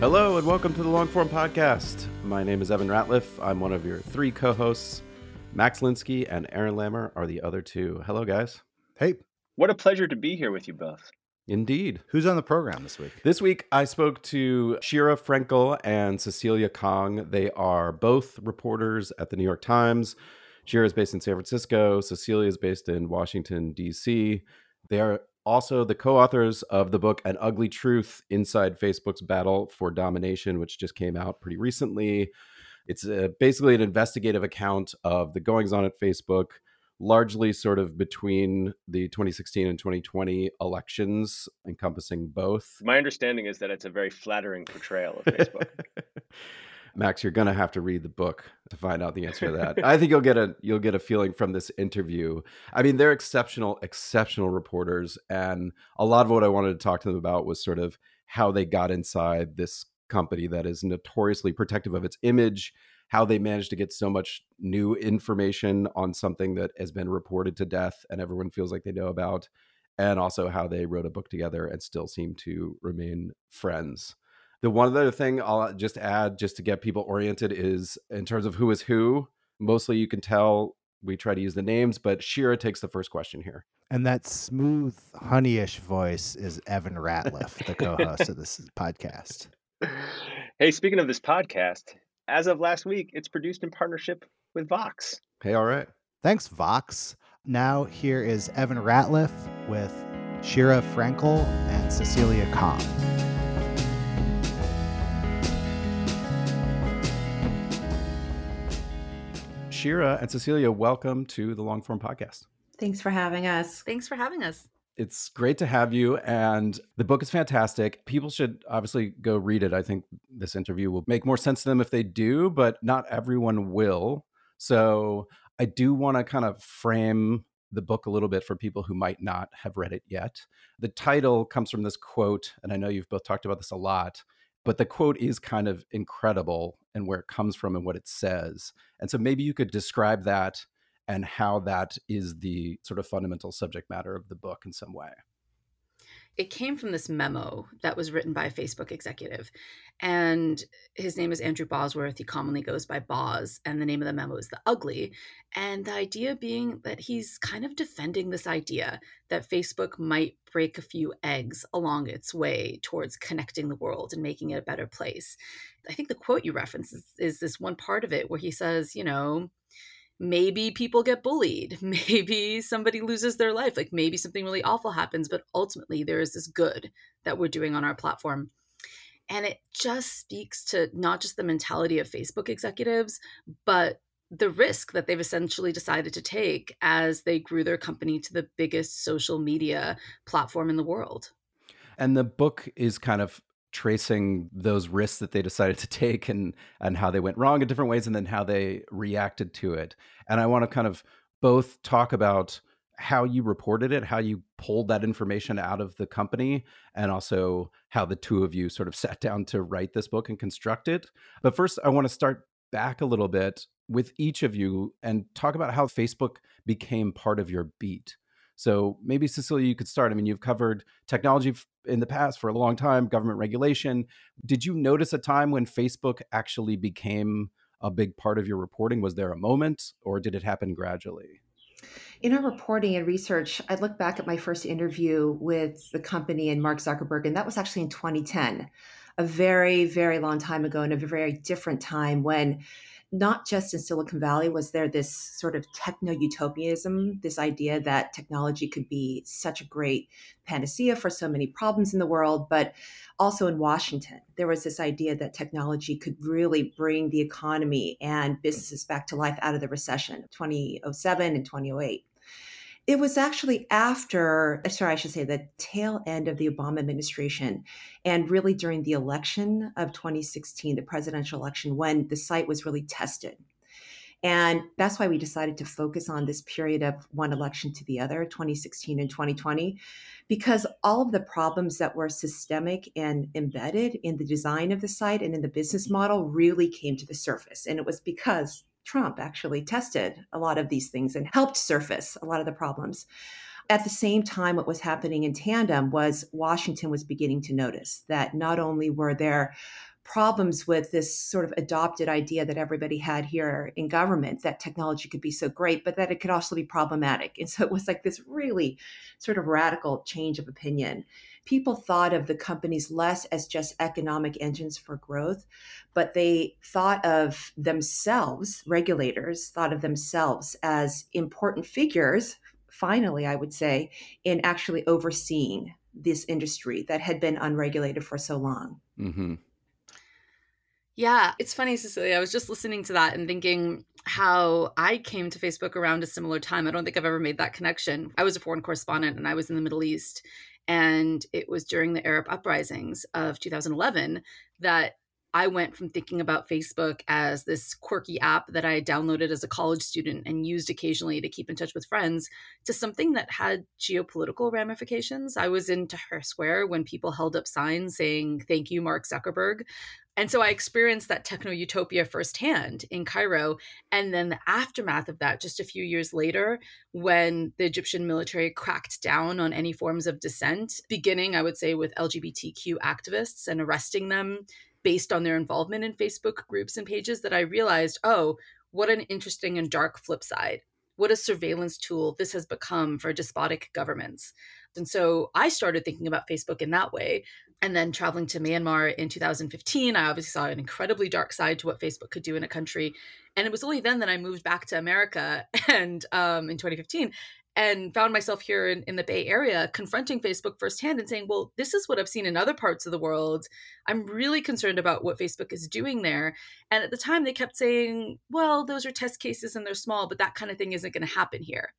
Hello and welcome to the Longform Podcast. My name is Evan Ratliff. I'm one of your three co-hosts. Max Linsky and Aaron Lammer are the other two. Hello, guys. Hey, What a pleasure to be here with you both. Indeed. who's on the program this week? This week, I spoke to Sheera Frenkel and Cecilia Kang. They are both reporters at the New York Times. Sheera is based in San Francisco. Cecilia is based in Washington, D.C. They are also the co authors of the book An Ugly Truth Inside Facebook's Battle for Domination, which just came out pretty recently. It's uh basically an investigative account of the goings on at Facebook, largely sort of between the 2016 and 2020 elections, encompassing both. My understanding is that it's a very flattering portrayal of Facebook. Max, you're gonna have to read the book to find out the answer to that. I think you'll get a you'll get a feeling from this interview. I mean, they're exceptional, exceptional reporters, and a lot of what I wanted to talk to them about was sort of how they got inside this company that is notoriously protective of its image, how they managed to get so much new information on something that has been reported to death and everyone feels like they know about, and also how they wrote a book together and still seem to remain friends. The one other thing I'll just add, just to get people oriented, is in terms of who is who. Mostly you can tell we try to use the names, but Sheera takes the first question here. And that smooth, honeyish voice is Evan Ratliff, the co-host of this podcast. hey, speaking of this podcast, as of last week, it's produced in partnership with Vox. Hey, all right. Thanks, Vox. Now here is Evan Ratliff with Sheera Frenkel and Cecilia Kang. Sheera and Cecilia, welcome to the Long Form Podcast. Thanks for having us. Thanks for having us. It's great to have you, and the book is fantastic. People should obviously go read it. I think this interview will make more sense to them if they do, but not everyone will. So I do want to kind of frame the book a little bit for people who might not have read it yet. The title comes from this quote, and I know you've both talked about this a lot, but the quote is kind of incredible and where it comes from and what it says. And so maybe you could describe that and how that is the sort of fundamental subject matter of the book in some way. It came from this memo that was written by a Facebook executive. And his name is Andrew Bosworth. He commonly goes by Boz. And the name of the memo is The Ugly. And the idea being that he's kind of defending this idea that Facebook might break a few eggs along its way towards connecting the world and making it a better place. I think the quote you reference is, is this one part of it where he says, you know, maybe people get bullied maybe somebody loses their life like maybe something really awful happens but ultimately there is this good that we're doing on our platform. And it just speaks to not just the mentality of facebook executives but the risk that they've essentially decided to take as they grew their company to the biggest social media platform in the world. And the book is kind of tracing those risks that they decided to take and and how they went wrong in different ways and then how they reacted to it. And I want to kind of both talk about how you reported it, how you pulled that information out of the company, and also how the two of you sort of sat down to write this book and construct it. But first, I want to start back a little bit with each of you and talk about how Facebook became part of your beat. So maybe Cecilia, you could start. I mean, you've covered technology in the past for a long time, government regulation. Did you notice a time when Facebook actually became a big part of your reporting? Was there a moment, or did it happen gradually? In our reporting and research, I look back at my first interview with the company and Mark Zuckerberg, and that was actually in 2010, a very, very long time ago, and a very different time when not just in Silicon Valley was there this sort of techno utopianism, this idea that technology could be such a great panacea for so many problems in the world, but also in Washington, there was this idea that technology could really bring the economy and businesses back to life out of the recession of 2007 and 2008 it was actually after, uh, sorry, I should say, the tail end of the Obama administration, and really during the election of 2016, the presidential election, when the site was really tested. And that's why we decided to focus on this period of one election to the other, 2016 and 2020, because all of the problems that were systemic and embedded in the design of the site and in the business model really came to the surface. And it was because Trump actually tested a lot of these things and helped surface a lot of the problems. At the same time, what was happening in tandem was Washington was beginning to notice that not only were there problems with this sort of adopted idea that everybody had here in government that technology could be so great, but that it could also be problematic. And so it was like this really sort of radical change of opinion people thought of the companies less as just economic engines for growth, but they thought of themselves, regulators thought of themselves as important figures, finally, I would say, in actually overseeing this industry that had been unregulated for so long. Mm-hmm. Yeah, it's funny, Cecilia. I was just listening to that and thinking how I came to Facebook around a similar time. I don't think I've ever made that connection. I was a foreign correspondent and I was in the Middle East. And it was during the Arab uprisings of 2011 that I went from thinking about Facebook as this quirky app that I downloaded as a college student and used occasionally to keep in touch with friends to something that had geopolitical ramifications. I was in Tahrir Square when people held up signs saying, Thank you, Mark Zuckerberg. And so I experienced that techno utopia firsthand in Cairo. And then the aftermath of that, just a few years later, when the Egyptian military cracked down on any forms of dissent, beginning, I would say, with LGBTQ activists and arresting them based on their involvement in Facebook groups and pages, that I realized, oh, what an interesting and dark flip side. What a surveillance tool this has become for despotic governments. And so I started thinking about Facebook in that way. And then traveling to Myanmar in 2015, I obviously saw an incredibly dark side to what Facebook could do in a country. And it was only then that I moved back to America and um, in 2015 and found myself here in, in the Bay Area confronting Facebook firsthand and saying, well, this is what I've seen in other parts of the world. I'm really concerned about what Facebook is doing there. And at the time, they kept saying, well, those are test cases and they're small, but that kind of thing isn't going to happen here.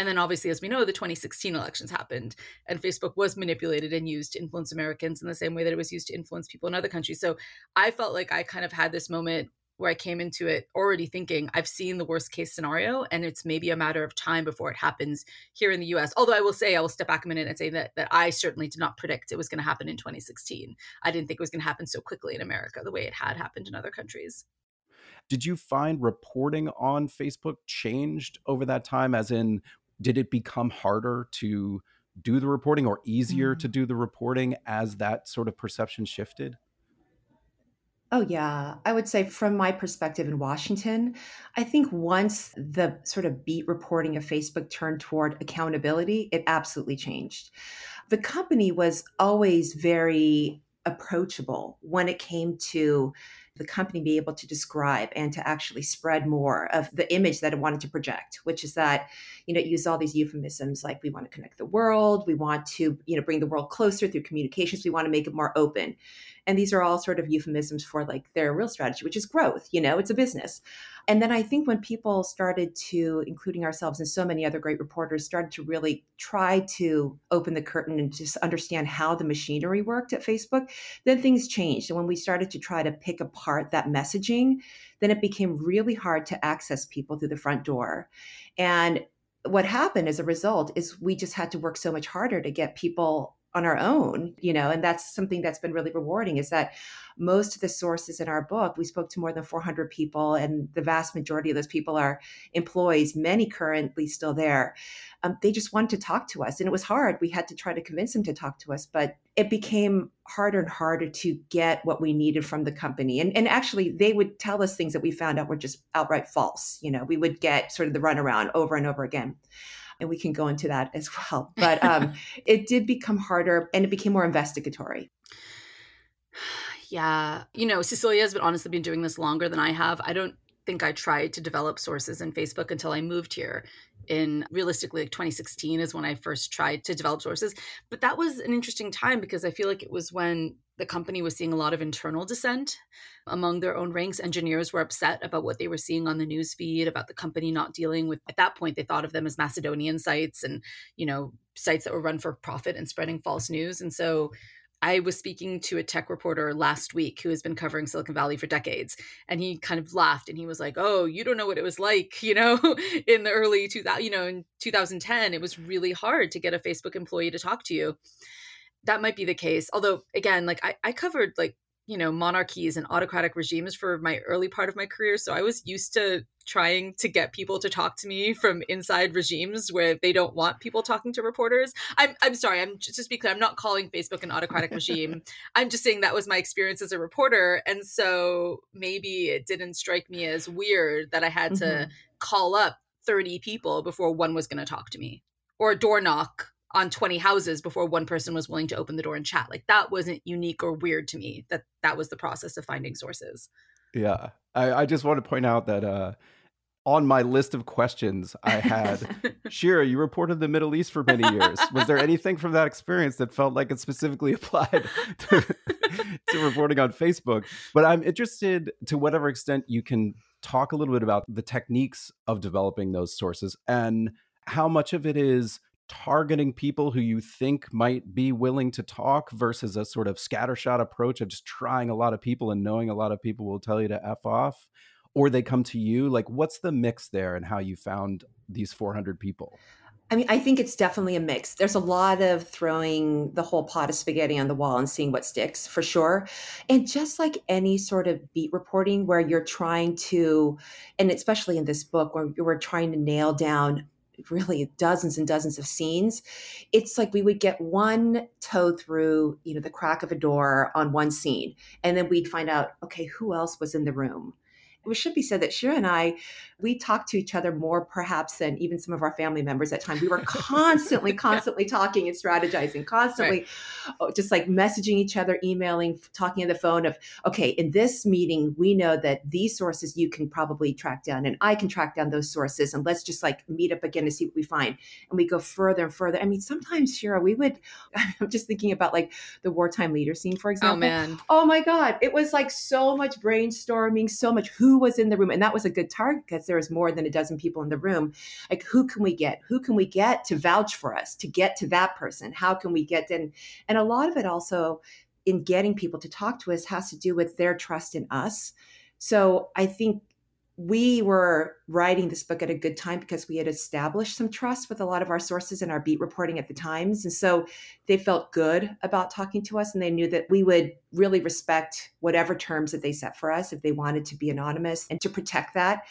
And then, obviously, as we know, the 2016 elections happened, and Facebook was manipulated and used to influence Americans in the same way that it was used to influence people in other countries. So I felt like I kind of had this moment where I came into it already thinking I've seen the worst case scenario, and it's maybe a matter of time before it happens here in the US. Although I will say, I will step back a minute and say that, that I certainly did not predict it was going to happen in 2016. I didn't think it was going to happen so quickly in America the way it had happened in other countries. Did you find reporting on Facebook changed over that time? As in, did it become harder to do the reporting or easier mm. to do the reporting as that sort of perception shifted? Oh, yeah. I would say, from my perspective in Washington, I think once the sort of beat reporting of Facebook turned toward accountability, it absolutely changed. The company was always very approachable when it came to the company be able to describe and to actually spread more of the image that it wanted to project, which is that, you know, it used all these euphemisms like we want to connect the world, we want to, you know, bring the world closer through communications, we want to make it more open. And these are all sort of euphemisms for like their real strategy, which is growth, you know, it's a business. And then I think when people started to, including ourselves and so many other great reporters, started to really try to open the curtain and just understand how the machinery worked at Facebook, then things changed. And when we started to try to pick apart that messaging, then it became really hard to access people through the front door. And what happened as a result is we just had to work so much harder to get people on our own, you know, and that's something that's been really rewarding is that most of the sources in our book, we spoke to more than 400 people, and the vast majority of those people are employees, many currently still there. Um, they just wanted to talk to us, and it was hard. We had to try to convince them to talk to us, but it became harder and harder to get what we needed from the company. And, and actually, they would tell us things that we found out were just outright false. You know, we would get sort of the runaround over and over again and we can go into that as well. But um, it did become harder and it became more investigatory. Yeah. You know, Cecilia has been honestly been doing this longer than I have. I don't think I tried to develop sources in Facebook until I moved here. In realistically, like 2016 is when I first tried to develop sources. But that was an interesting time because I feel like it was when the company was seeing a lot of internal dissent among their own ranks. Engineers were upset about what they were seeing on the news feed, about the company not dealing with, at that point, they thought of them as Macedonian sites and, you know, sites that were run for profit and spreading false news. And so I was speaking to a tech reporter last week who has been covering Silicon Valley for decades, and he kind of laughed and he was like, "Oh, you don't know what it was like, you know, in the early 2000, you know, in 2010, it was really hard to get a Facebook employee to talk to you." That might be the case. Although, again, like I, I covered like you know monarchies and autocratic regimes for my early part of my career so i was used to trying to get people to talk to me from inside regimes where they don't want people talking to reporters i'm, I'm sorry i'm just, just because i'm not calling facebook an autocratic regime i'm just saying that was my experience as a reporter and so maybe it didn't strike me as weird that i had to mm-hmm. call up 30 people before one was going to talk to me or a door knock on 20 houses before one person was willing to open the door and chat. Like that wasn't unique or weird to me that that was the process of finding sources. Yeah. I, I just want to point out that uh on my list of questions i had sheera you reported the middle east for many years. Was there anything from that experience that felt like it specifically applied to, to reporting on facebook? But i'm interested to whatever extent you can talk a little bit about the techniques of developing those sources and how much of it is targeting people who you think might be willing to talk versus a sort of scattershot approach of just trying a lot of people and knowing a lot of people will tell you to F off? Or they come to you? Like, what's the mix there and how you found these 400 people? I mean, I think it's definitely a mix. There's a lot of throwing the whole pot of spaghetti on the wall and seeing what sticks for sure. And just like any sort of beat reporting where you're trying to, and especially in this book where we're trying to nail down really dozens and dozens of scenes. It's like we would get one toe through you know the crack of a door on one scene and then we'd find out okay who else was in the room it should be said that Sheera and I, we talked to each other more perhaps than even some of our family members at times. We were constantly, constantly talking and strategizing, constantly right. Oh, just like messaging each other, emailing, talking on the phone of, okay, in this meeting, we know that these sources you can probably track down and I can track down those sources and let's just like meet up again to see what we find. And we go further and further. I mean, sometimes, Sheera, we would, I'm just thinking about like the wartime leader scene, for oh, example. Oh, man. Oh, my God. It was like so much brainstorming, so much who was in the room and that was a good target because there was more than a dozen people in the room. Like who can we get? Who can we get to vouch for us to get to that person? How can we get in? And a lot of it also in getting people to talk to us has to do with their trust in us. So i think we were writing this book at a good time because we had established some trust with a lot of our sources and our beat reporting at the times. And so they felt good about talking to us and they knew that we would really respect whatever terms that they set for us if they wanted to be anonymous and to protect that.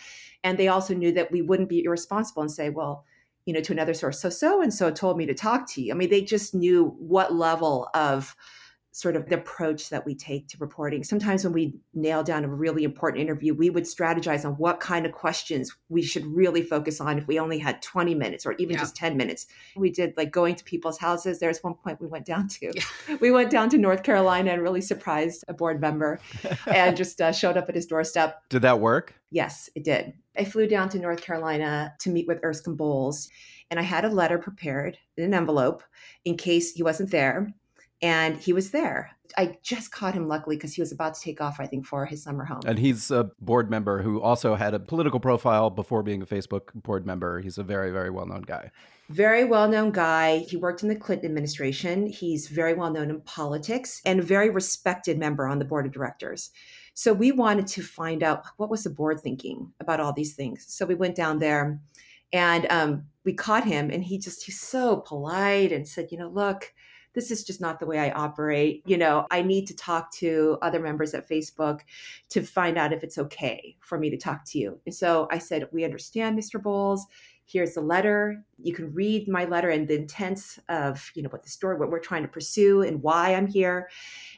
And they also knew that we wouldn't be irresponsible and say well you know to another source so so and so told me to talk to you. I mean they just knew what level of sort of the approach that we take to reporting. Sometimes when we nail down a really important interview, we would strategize on what kind of questions we should really focus on if we only had 20 minutes or even yeah. just 10 minutes. We did like going to people's houses. There's one point we went down to. Yeah. We went down to North Carolina and really surprised a board member and just uh, showed up at his doorstep. Did that work? Yes, it did. I flew down to North Carolina to meet with Erskine Bowles and I had a letter prepared in an envelope in case he wasn't there and he was there. I just caught him luckily because he was about to take off, I think, for his summer home. And he's a board member who also had a political profile before being a Facebook board member. He's a very, very well known guy. Very well known guy. He worked in the Clinton administration. He's very well known in politics and a very respected member on the board of directors. So we wanted to find out what was the board thinking about all these things. So we went down there and um, we caught him and he just he's so polite and said, you know, look, this is just not the way I operate. You know, I need to talk to other members at Facebook to find out if it's okay for me to talk to you. And so I said, We understand, Mr. Bowles. Here's the letter. You can read my letter and the intents of, you know, what the story, what we're trying to pursue and why I'm here.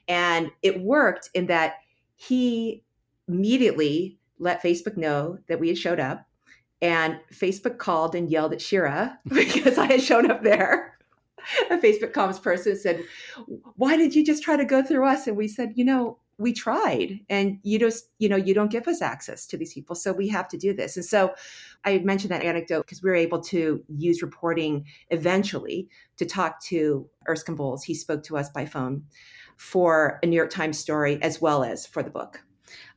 And it worked in that he immediately let Facebook know that we had showed up. And Facebook called and yelled at Sheera because I had shown up there a Facebook comms person said, "Why did you just try to go through us?" And we said, "You know, we tried, and you just, you know, you don't give us access to these people, so we have to do this." And so, I mentioned that anecdote because we were able to use reporting eventually to talk to Erskine Bowles. He spoke to us by phone for a New York Times story as well as for the book.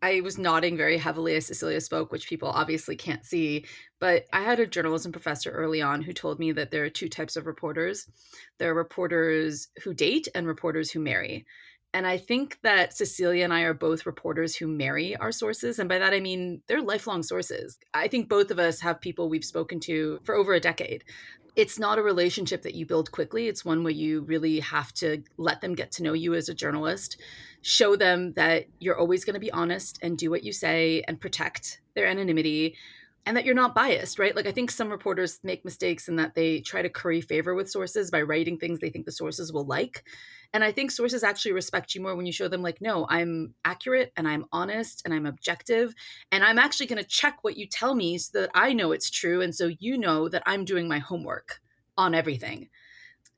I was nodding very heavily as Cecilia spoke, which people obviously can't see. But I had a journalism professor early on who told me that there are two types of reporters there are reporters who date and reporters who marry. And I think that Cecilia and I are both reporters who marry our sources. And by that, I mean they're lifelong sources. I think both of us have people we've spoken to for over a decade it's not a relationship that you build quickly. It's one where you really have to let them get to know you as a journalist, show them that you're always going to be honest and do what you say and protect their anonymity and that you're not biased, right? Like I think some reporters make mistakes in that they try to curry favor with sources by writing things they think the sources will like. And I think sources actually respect you more when you show them, like, no, I'm accurate and I'm honest and I'm objective. And I'm actually going to check what you tell me so that I know it's true. And so you know that I'm doing my homework on everything.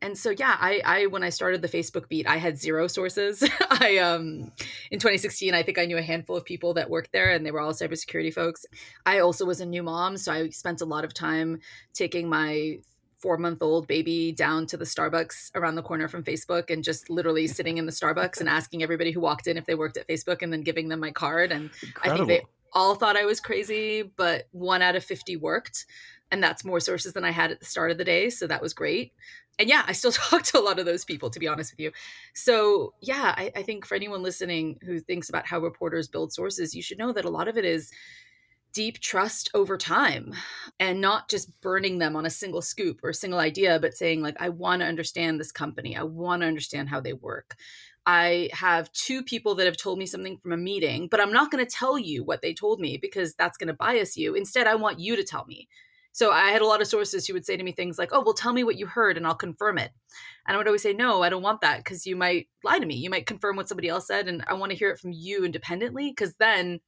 And so yeah, I I when I started the Facebook beat, I had zero sources. I um in 2016, I think I knew a handful of people that worked there and they were all cybersecurity folks. I also was a new mom, so I spent a lot of time taking my four month old baby down to the Starbucks around the corner from Facebook and just literally sitting in the Starbucks and asking everybody who walked in if they worked at Facebook and then giving them my card. And Incredible. I think they all thought I was crazy, but one out of 50 worked. And that's more sources than I had at the start of the day. So that was great. And yeah, I still talk to a lot of those people, to be honest with you. So yeah, I, I think for anyone listening who thinks about how reporters build sources, you should know that a lot of it is deep trust over time and not just burning them on a single scoop or a single idea, but saying, like, I want to understand this company. I want to understand how they work. I have two people that have told me something from a meeting, but I'm not going to tell you what they told me because that's going to bias you. Instead, I want you to tell me. So I had a lot of sources who would say to me things like, "Oh, well, tell me what you heard, and I'll confirm it." And I would always say, "No, I don't want that because you might lie to me. You might confirm what somebody else said, and I want to hear it from you independently because then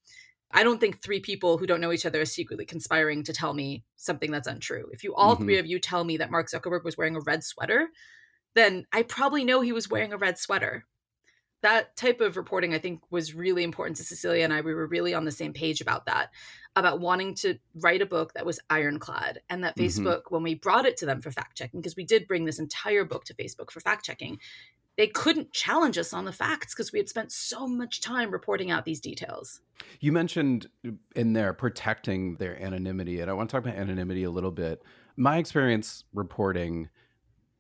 I don't think three people who don't know each other are secretly conspiring to tell me something that's untrue. If you all mm-hmm. three of you tell me that Mark Zuckerberg was wearing a red sweater, then I probably know he was wearing a red sweater. That type of reporting, I think, was really important to Cecilia and I. We were really on the same page about that, about wanting to write a book that was ironclad. And that mm-hmm. Facebook, when we brought it to them for fact checking, because we did bring this entire book to Facebook for fact checking, they couldn't challenge us on the facts because we had spent so much time reporting out these details. You mentioned in there protecting their anonymity, and I want to talk about anonymity a little bit. My experience reporting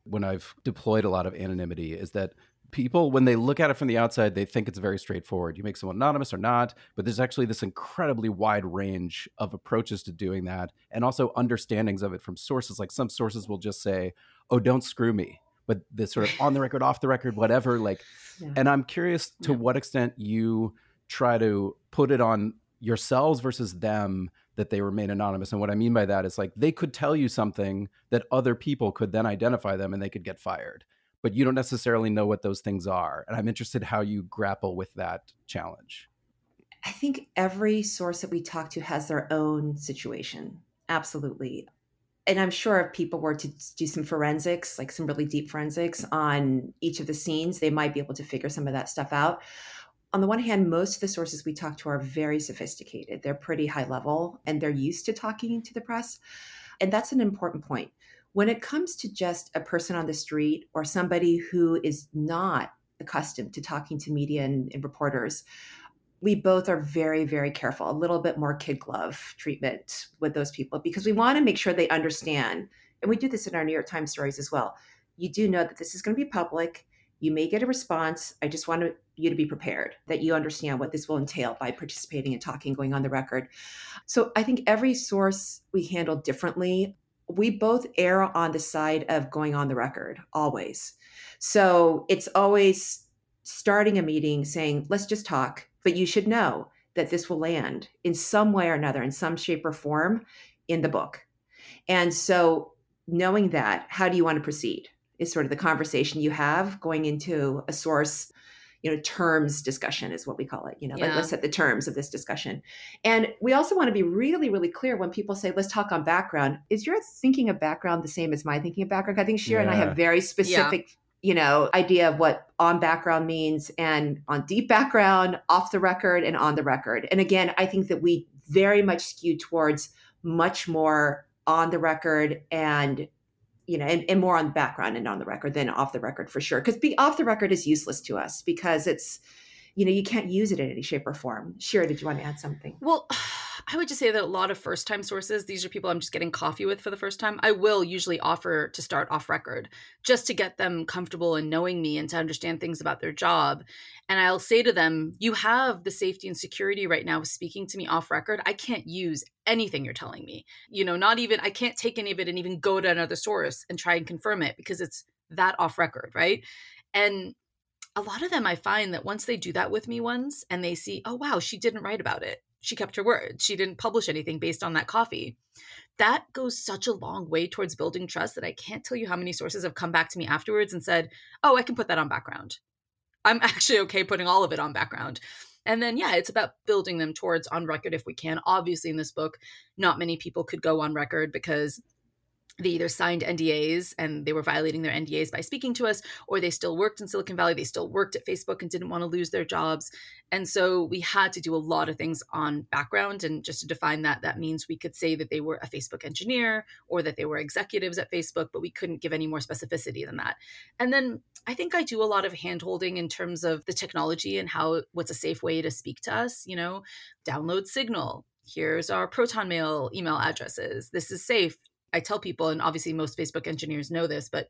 when I've deployed a lot of anonymity is that people when they look at it from the outside they think it's very straightforward you make someone anonymous or not but there's actually this incredibly wide range of approaches to doing that and also understandings of it from sources like some sources will just say oh don't screw me but the sort of on the record, off the record, whatever. Like, yeah. and I'm curious to yeah. what extent you try to put it on yourselves versus them that they remain anonymous. And what I mean by that is like they could tell you something that other people could then identify them and they could get fired. But you don't necessarily know what those things are. And I'm interested how you grapple with that challenge. I think every source that we talk to has their own situation. Absolutely and I'm sure if people were to do some forensics, like some really deep forensics on each of the scenes, they might be able to figure some of that stuff out. On the one hand, most of the sources we talk to are very sophisticated. They're pretty high level and they're used to talking to the press. And that's an important point. When it comes to just a person on the street or somebody who is not accustomed to talking to media and, and reporters, we both are very, very careful, a little bit more kid glove treatment with those people because we want to make sure they understand. And we do this in our New York Times stories as well. You do know that this is going to be public. You may get a response. I just want you to be prepared that you understand what this will entail by participating and talking, going on the record. So I think every source we handle differently. We both err on the side of going on the record always. So it's always starting a meeting saying, let's just talk, but you should know that this will land in some way or another, in some shape or form in the book. And so knowing that, how do you want to proceed? Is sort of the conversation you have going into a source you know terms discussion is what we call it you know yeah. like let's set the terms of this discussion and we also want to be really really clear when people say let's talk on background is your thinking of background the same as my thinking of background i think sheera yeah. and i have very specific yeah. you know idea of what on background means and on deep background off the record and on the record and again i think that we very much skew towards much more on the record and you know, and, and more on the background and on the record than off the record for sure. Because be off the record is useless to us because it's, you know, you can't use it in any shape or form. Sheera, did you want to add something? Well, I would just say that a lot of first time sources, these are people I'm just getting coffee with for the first time. I will usually offer to start off record just to get them comfortable in knowing me and to understand things about their job. And I'll say to them, You have the safety and security right now speaking to me off record. I can't use anything you're telling me. You know, not even, I can't take any of it and even go to another source and try and confirm it because it's that off record, right? And a lot of them I find that once they do that with me once and they see, oh wow, she didn't write about it she kept her word. She didn't publish anything based on that coffee. That goes such a long way towards building trust that I can't tell you how many sources have come back to me afterwards and said, Oh, I can put that on background. I'm actually okay putting all of it on background. And then, yeah, it's about building them towards on record if we can. Obviously, in this book, not many people could go on record because they either signed NDAs and they were violating their NDAs by speaking to us, or they still worked in Silicon Valley. They still worked at Facebook and didn't want to lose their jobs. And so we had to do a lot of things on background. And just to define that, that means we could say that they were a Facebook engineer or that they were executives at Facebook, but we couldn't give any more specificity than that. And then I think I do a lot of handholding in terms of the technology and how what's a safe way to speak to us, you know, download Signal, here's our proton mail email addresses this is safe I tell people, and obviously most Facebook engineers know this, but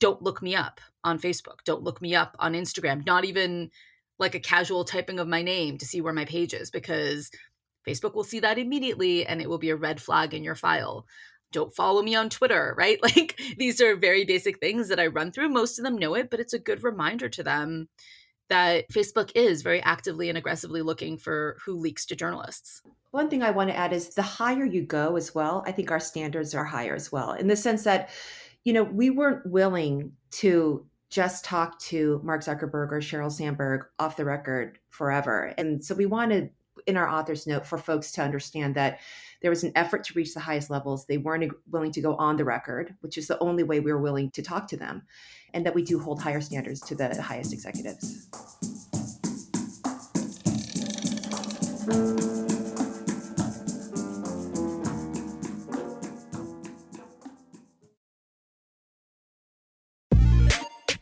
don't look me up on Facebook. Don't look me up on Instagram, not even like a casual typing of my name to see where my page is, because Facebook will see that immediately and it will be a red flag in your file. Don't follow me on Twitter, right? Like these are very basic things that I run through. Most of them know it, but it's a good reminder to them that Facebook is very actively and aggressively looking for who leaks to journalists. One thing I want to add is the higher you go as well, I think our standards are higher as well, in the sense that, you know, we weren't willing to just talk to Mark Zuckerberg or Sheryl Sandberg off the record forever. And so we wanted in our author's note for folks to understand that there was an effort to reach the highest levels. They weren't willing to go on the record, which is the only way we were willing to talk to them, and that we do hold higher standards to the highest executives.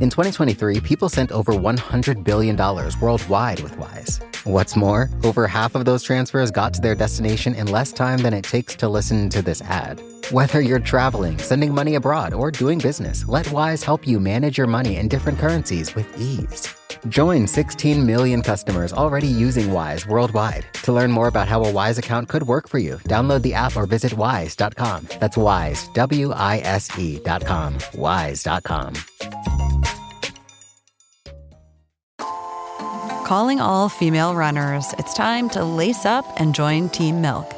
In 2023, people sent over $100 billion worldwide with Wise. What's more, over half of those transfers got to their destination in less time than it takes to listen to this ad. Whether you're traveling, sending money abroad, or doing business, let Wise help you manage your money in different currencies with ease. Join 16 million customers already using Wise worldwide. To learn more about how a Wise account could work for you, download the app or visit wise.com. That's wise, W I S E.com. Wise.com. Calling all female runners, it's time to lace up and join Team Milk.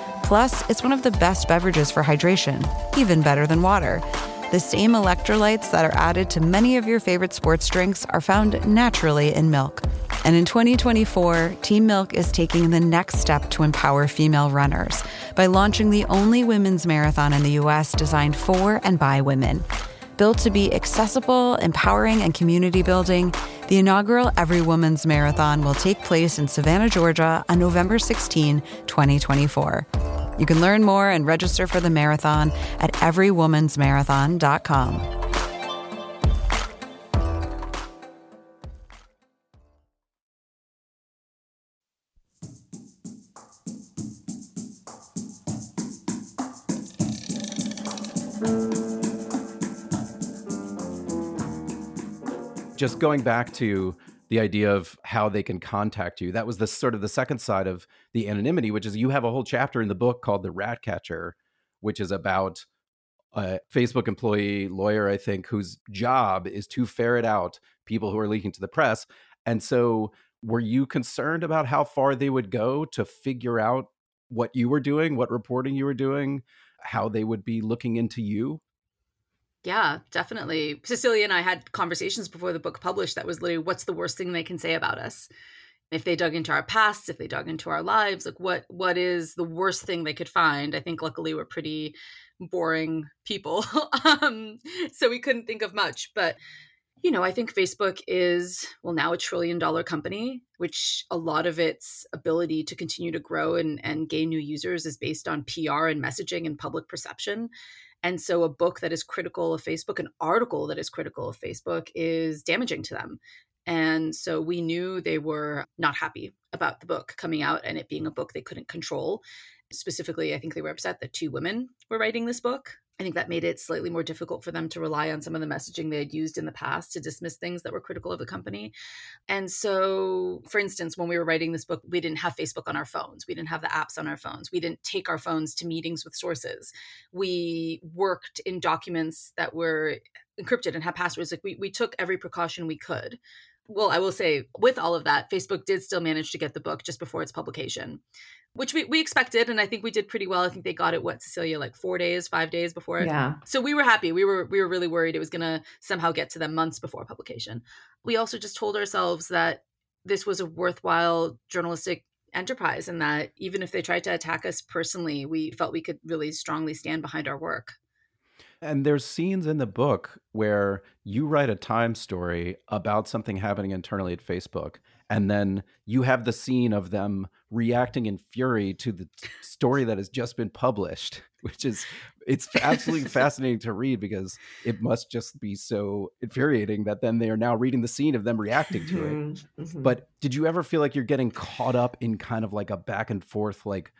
Plus, it's one of the best beverages for hydration, even better than water. The same electrolytes that are added to many of your favorite sports drinks are found naturally in milk. And in 2024, Team Milk is taking the next step to empower female runners by launching the only women's marathon in the U.S. designed for and by women. Built to be accessible, empowering, and community building, the inaugural Every Woman's Marathon will take place in Savannah, Georgia on November 16, 2024. You can learn more and register for the marathon at everywomansmarathon.com. just going back to the idea of how they can contact you. That was the sort of the second side of the anonymity which is you have a whole chapter in the book called the rat catcher which is about a facebook employee lawyer i think whose job is to ferret out people who are leaking to the press. And so were you concerned about how far they would go to figure out what you were doing what reporting you were doing how they would be looking into you yeah, definitely. Cecilia and I had conversations before the book published that was literally what's the worst thing they can say about us? If they dug into our pasts, if they dug into our lives, like what what is the worst thing they could find? I think luckily we're pretty boring people. um, so we couldn't think of much, but you know, I think Facebook is, well, now a trillion dollar company, which a lot of its ability to continue to grow and, and gain new users is based on PR and messaging and public perception. And so a book that is critical of Facebook, an article that is critical of Facebook is damaging to them. And so we knew they were not happy about the book coming out and it being a book they couldn't control. Specifically, I think they were upset that two women were writing this book I think that made it slightly more difficult for them to rely on some of the messaging they had used in the past to dismiss things that were critical of the company. And so, for instance, when we were writing this book, we didn't have Facebook on our phones. We didn't have the apps on our phones. We didn't take our phones to meetings with sources. We worked in documents that were encrypted and had passwords. Like we, we took every precaution we could well, I will say with all of that, Facebook did still manage to get the book just before its publication which we, we expected and i think we did pretty well. I think they got it what cecilia like four days five days before yeah. So we were happy. We were we were really worried it was going to somehow get to them months before publication. We also just told ourselves that this was a worthwhile journalistic enterprise and that even if they tried to attack us personally we felt we could really strongly stand behind our work and there's scenes in the book where you write a time story about something happening internally at Facebook and then you have the scene of them reacting in fury to the story that has just been published which is it's absolutely fascinating to read because it must just be so infuriating that then they are now reading the scene of them reacting to it mm-hmm, mm-hmm. but did you ever feel like you're getting caught up in kind of like a back and forth like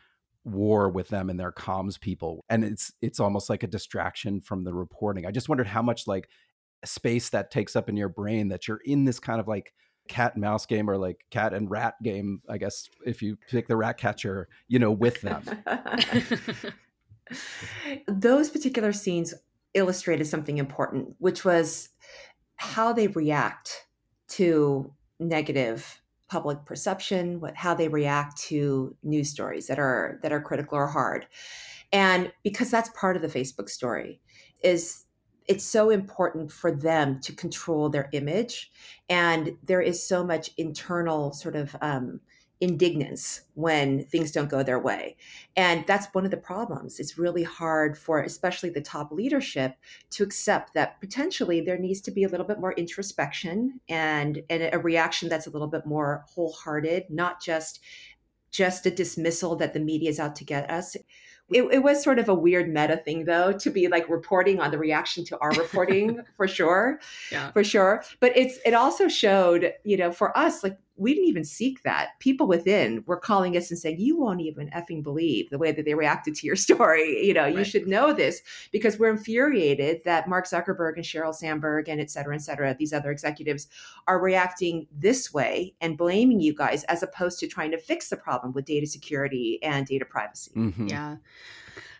war with them and their comms people and it's it's almost like a distraction from the reporting. I just wondered how much like space that takes up in your brain that you're in this kind of like cat and mouse game or like cat and rat game i guess if you pick the rat catcher you know with them. Those particular scenes illustrated something important which was how they react to negative public perception what how they react to news stories that are that are critical or hard. And because that's part of the facebook story is it's so important for them to control their image. And there is so much internal sort of um, indignance when things don't go their way. And that's one of the problems. It's really hard for especially the top leadership to accept that potentially there needs to be a little bit more introspection and, and a reaction that's a little bit more wholehearted not just just a dismissal that the media is out to get us. It, it, was sort of a weird meta thing though to be like reporting on the reaction to our reporting for sure yeah. for sure. But it's it also showed you know for us like we didn't even seek that. People within were calling us and saying, "You won't even effing believe the way that they reacted to your story. You know, right. you should know this because we're infuriated that Mark Zuckerberg and Sheryl Sandberg and et cetera, et cetera, these other executives are reacting this way and blaming you guys as opposed to trying to fix the problem with data security and data privacy." Mm-hmm. Yeah.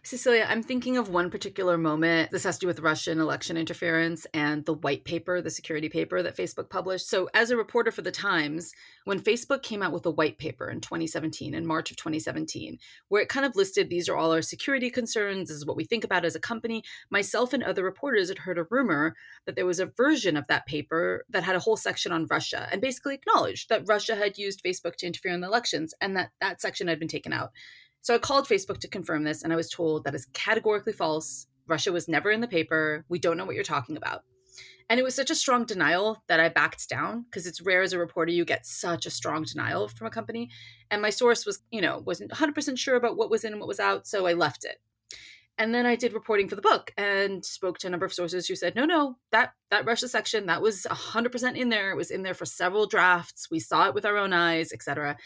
Cecilia, I'm thinking of one particular moment. This has to do with Russian election interference and the white paper, the security paper that Facebook published. So, as a reporter for The Times, when Facebook came out with a white paper in 2017, in March of 2017, where it kind of listed these are all our security concerns, this is what we think about as a company, myself and other reporters had heard a rumor that there was a version of that paper that had a whole section on Russia and basically acknowledged that Russia had used Facebook to interfere in the elections and that that section had been taken out. So I called Facebook to confirm this, and I was told that is categorically false. Russia was never in the paper. We don't know what you're talking about. And it was such a strong denial that I backed down because it's rare as a reporter you get such a strong denial from a company. And my source was, you know, wasn't 100% sure about what was in and what was out, so I left it. And then I did reporting for the book and spoke to a number of sources who said, no, no, that that Russia section that was 100% in there. It was in there for several drafts. We saw it with our own eyes, etc.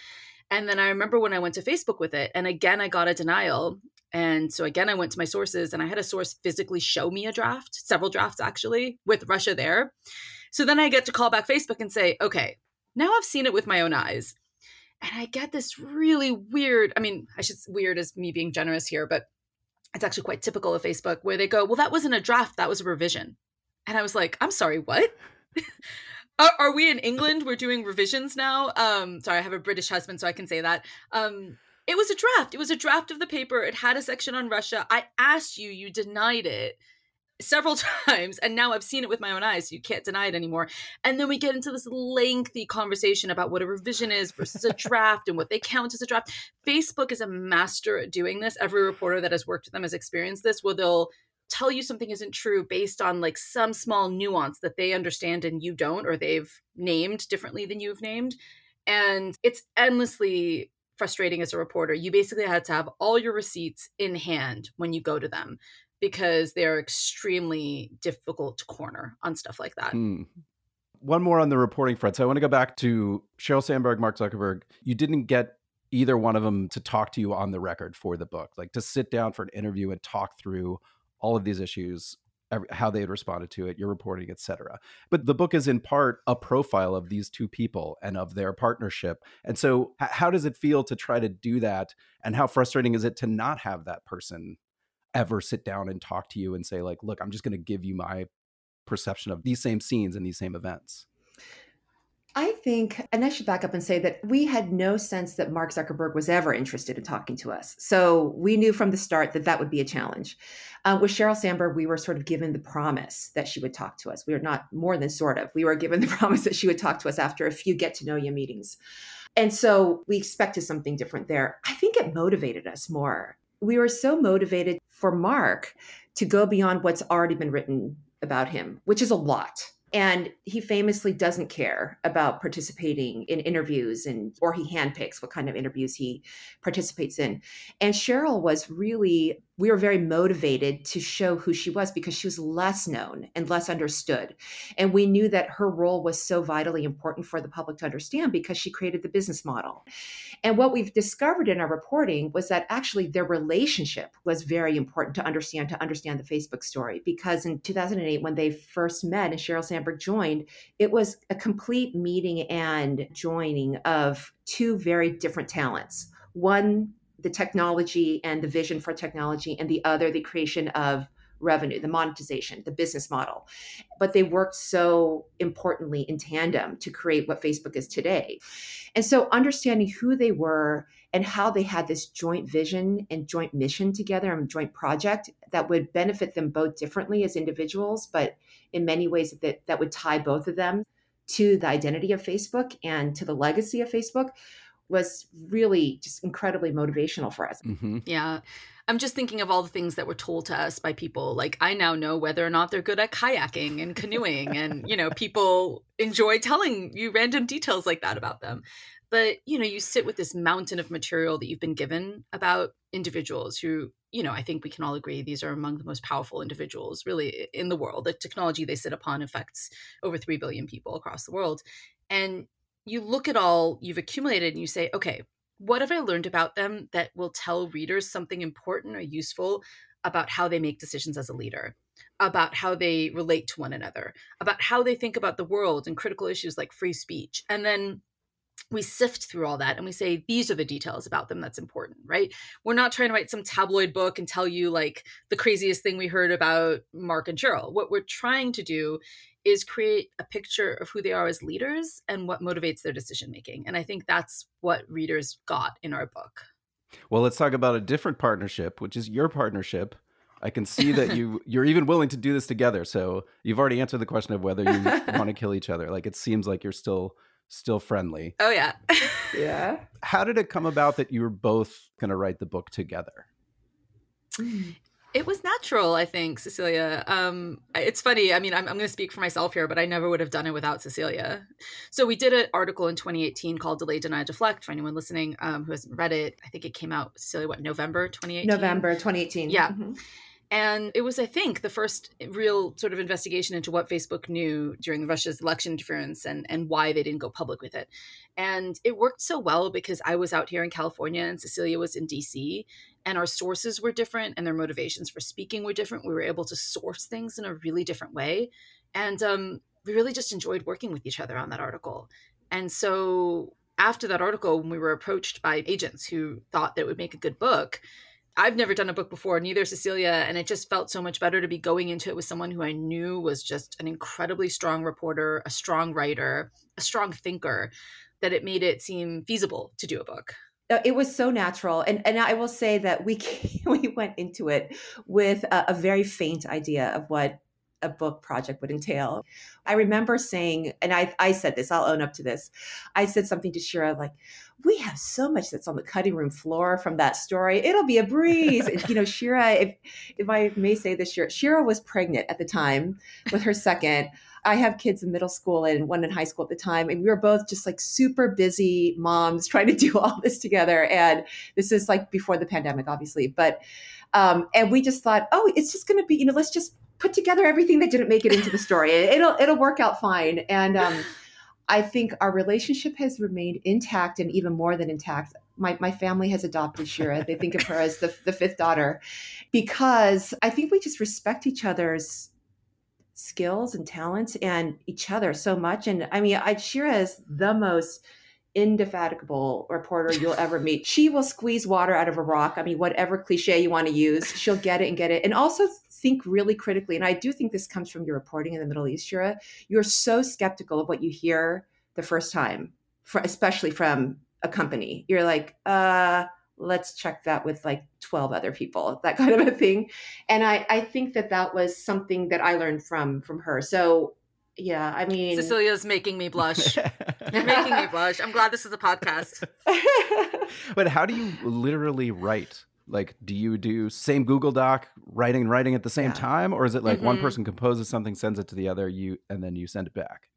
And then I remember when I went to Facebook with it, and again, I got a denial. And so again, I went to my sources and I had a source physically show me a draft, several drafts actually, with Russia there. So then I get to call back Facebook and say, okay, now I've seen it with my own eyes. And I get this really weird, I mean, I should, weird as me being generous here, but it's actually quite typical of Facebook where they go, well, that wasn't a draft, that was a revision. And I was like, I'm sorry, what? Are, are, we in England? We're doing revisions now. Um, sorry, I have a British husband, so I can say that. Um, it was a draft. It was a draft of the paper. It had a section on Russia. I asked you, you denied it several times, and now I've seen it with my own eyes. So you can't deny it anymore. And then we get into this lengthy conversation about what a revision is versus a draft and what they count as a draft. Facebook is a master at doing this. Every reporter that has worked with them has experienced this, where they'll tell you something isn't true based on like some small nuance that they understand and you don't or they've named differently than you've named and it's endlessly frustrating as a reporter. You basically had to have all your receipts in hand when you go to them because they're extremely difficult to corner on stuff like that. Hmm. one more on the reporting front. So i want to go back to sheryl sandberg mark zuckerberg. You didn't get either one of them to talk to you on the record for the book like to sit down for an interview and talk through all of these issues how they had responded to it your reporting etc but the book is in part a profile of these two people and of their partnership. And so how does it feel to try to do that? And how frustrating is it to not have that person ever sit down and talk to you and say like look i'm just going to give you my perception of these same scenes and these same events I think, and I should back up and say that we had no sense that Mark Zuckerberg was ever interested in talking to us. So we knew from the start that that would be a challenge. Uh, with Sheryl Sandberg, we were sort of given the promise that she would talk to us. We were not more than sort of. We were given the promise that she would talk to us after a few get to know you meetings. And so we expected something different there. I think it motivated us more. We were so motivated for Mark to go beyond what's already been written about him, which is a lot and he famously doesn't care about participating in interviews and or he handpicks what kind of interviews he participates in. And Sheryl was really we were very motivated to show who she was because she was less known and less understood. And we knew that her role was so vitally important for the public to understand because she created the business model. And what we've discovered in our reporting was that actually their relationship was very important to understand, to understand the Facebook story. Because in 2008, when they first met and Sheryl Sandberg joined, it was a complete meeting and joining of two very different talents. One the technology and the vision for technology, and the other, the creation of revenue, the monetization, the business model. But they worked so importantly in tandem to create what Facebook is today. And so understanding who they were and how they had this joint vision and joint mission together and joint project that would benefit them both differently as individuals, but in many ways that, that would tie both of them to the identity of Facebook and to the legacy of Facebook was really just incredibly motivational for us. Mm-hmm. Yeah. I'm just thinking of all the things that were told to us by people. Like I now know whether or not they're good at kayaking and canoeing and you know, people enjoy telling you random details like that about them. But, you know, you sit with this mountain of material that you've been given about individuals who, you know, I think we can all agree these are among the most powerful individuals really in the world. The technology they sit upon affects over 3 billion people across the world. And you look at all you've accumulated and you say, okay, what have I learned about them that will tell readers something important or useful about how they make decisions as a leader, about how they relate to one another, about how they think about the world and critical issues like free speech? And then we sift through all that and we say these are the details about them that's important right we're not trying to write some tabloid book and tell you like the craziest thing we heard about mark and sheryl what we're trying to do is create a picture of who they are as leaders and what motivates their decision making and i think that's what readers got in our book well let's talk about a different partnership which is your partnership I can see that you you're even willing to do this together. So you've already answered the question of whether you want to kill each other. Like it seems like you're still still friendly. Oh yeah. yeah. How did it come about that you were both going to write the book together? It was natural, I think, Cecilia. Um, it's funny. I mean, I'm, I'm going to speak for myself here, but I never would have done it without Cecilia. So we did an article in 2018 called "Delay, Deny, Deflect." For anyone listening um, who hasn't read it, I think it came out Cecilia, what November 2018. November 2018. Yeah. Mm-hmm. And it was, I think, the first real sort of investigation into what Facebook knew during Russia's election interference and, and why they didn't go public with it. And it worked so well because I was out here in California and Cecilia was in DC, and our sources were different and their motivations for speaking were different. We were able to source things in a really different way. And um, we really just enjoyed working with each other on that article. And so after that article, when we were approached by agents who thought that it would make a good book, I've never done a book before, neither Cecilia, and it just felt so much better to be going into it with someone who I knew was just an incredibly strong reporter, a strong writer, a strong thinker, that it made it seem feasible to do a book. Uh, it was so natural, and and I will say that we we went into it with a, a very faint idea of what a book project would entail. I remember saying, and I, I said this, I'll own up to this. I said something to Sheera like, we have so much that's on the cutting room floor from that story. It'll be a breeze. you know, Sheera, if, if I may say this, Sheera, Sheera was pregnant at the time with her second. I have kids in middle school and one in high school at the time. And we were both just like super busy moms trying to do all this together. And this is like before the pandemic, obviously. But, um, and we just thought, oh, it's just going to be, you know, let's just put together everything that didn't make it into the story. It'll it'll work out fine. And um, I think our relationship has remained intact and even more than intact. My, my family has adopted Sheera. They think of her as the, the fifth daughter because I think we just respect each other's skills and talents and each other so much. And I mean, I, Sheera is the most indefatigable reporter you'll ever meet. She will squeeze water out of a rock. I mean, whatever cliche you want to use, she'll get it and get it. And also think really critically. And I do think this comes from your reporting in the Middle East, Sheera. You're so skeptical of what you hear the first time, for, especially from a company. You're like, uh, let's check that with like 12 other people that kind of a thing and i i think that that was something that i learned from from her so yeah, I mean, Cecilia's making me blush. making me blush. I'm glad this is a podcast. but how do you literally write? Like, do you do same Google Doc writing and writing at the same yeah. time, or is it like mm-hmm. one person composes something, sends it to the other, you and then you send it back?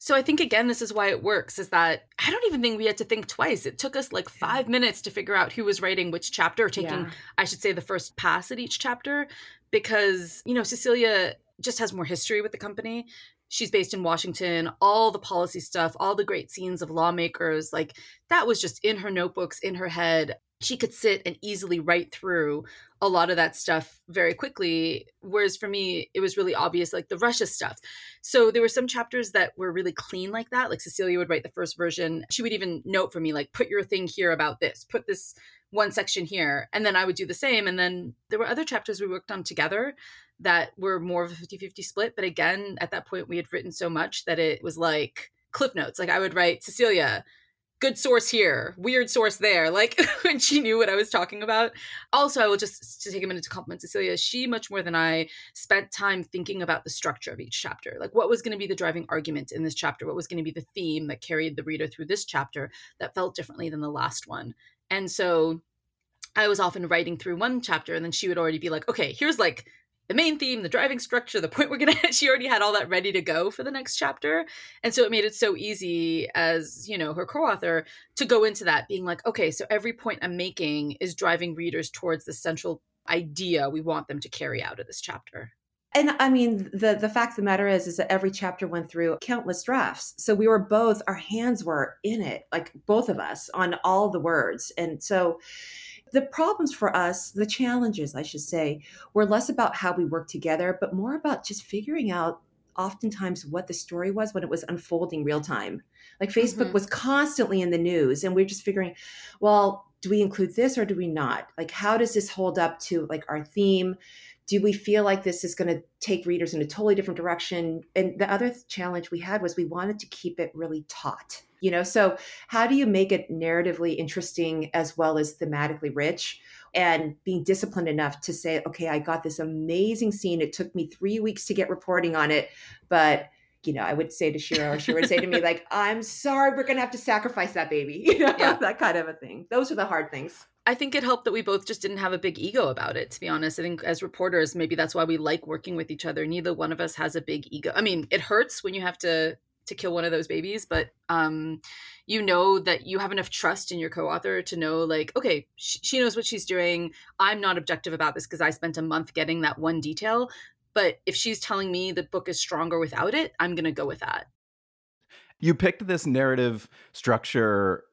So I think again, this is why it works. Is that I don't even think we had to think twice. It took us like five minutes to figure out who was writing which chapter, taking yeah. I should say the first pass at each chapter, because you know Cecilia just has more history with the company. She's based in Washington. All the policy stuff, all the great scenes of lawmakers, like that was just in her notebooks, in her head. She could sit and easily write through a lot of that stuff very quickly. Whereas for me, it was really obvious, like the Russia stuff. So there were some chapters that were really clean like that. Like Cecilia would write the first version. She would even note for me, like, put your thing here about this, put this one section here. And then I would do the same. And then there were other chapters we worked on together that were more of a 50 50 split. But again, at that point, we had written so much that it was like clip notes. Like I would write, Cecilia, good source here, weird source there. Like when she knew what I was talking about. Also, I will just to take a minute to compliment Cecilia. She much more than I spent time thinking about the structure of each chapter. Like what was going to be the driving argument in this chapter? What was going to be the theme that carried the reader through this chapter that felt differently than the last one? And so I was often writing through one chapter and then she would already be like, okay, here's like the main theme, the driving structure, the point we're gonna she already had all that ready to go for the next chapter. And so it made it so easy as, you know, her co-author to go into that being like, okay, so every point I'm making is driving readers towards the central idea we want them to carry out of this chapter. And I mean, the the fact of the matter is, is that every chapter went through countless drafts. So we were both, our hands were in it, like both of us, on all the words. And so the problems for us, the challenges, I should say, were less about how we work together, but more about just figuring out oftentimes what the story was when it was unfolding real time. Like Facebook Mhm. was constantly in the news, and we're just figuring, well, do we include this or do we not? Like, how does this hold up to like our theme? Do we feel like this is going to take readers in a totally different direction? And the other challenge we had was we wanted to keep it really taut. You know, so how do you make it narratively interesting as well as thematically rich? and being disciplined enough to say, okay, I got this amazing scene. It took me three weeks to get reporting on it, but you know, I would say to Sheera, or she would say to me, like, I'm sorry, we're gonna have to sacrifice that baby, you know, Yeah. that kind of a thing. Those are the hard things. I think it helped that we both just didn't have a big ego about it, to be honest. I think as reporters, maybe that's why we like working with each other. Neither one of us has a big ego. I mean, it hurts when you have to to kill one of those babies, but um you know that you have enough trust in your co-author to know like, okay, sh- she knows what she's doing. I'm not objective about this because I spent a month getting that one detail, but if she's telling me the book is stronger without it, I'm going to go with that. You picked this narrative structure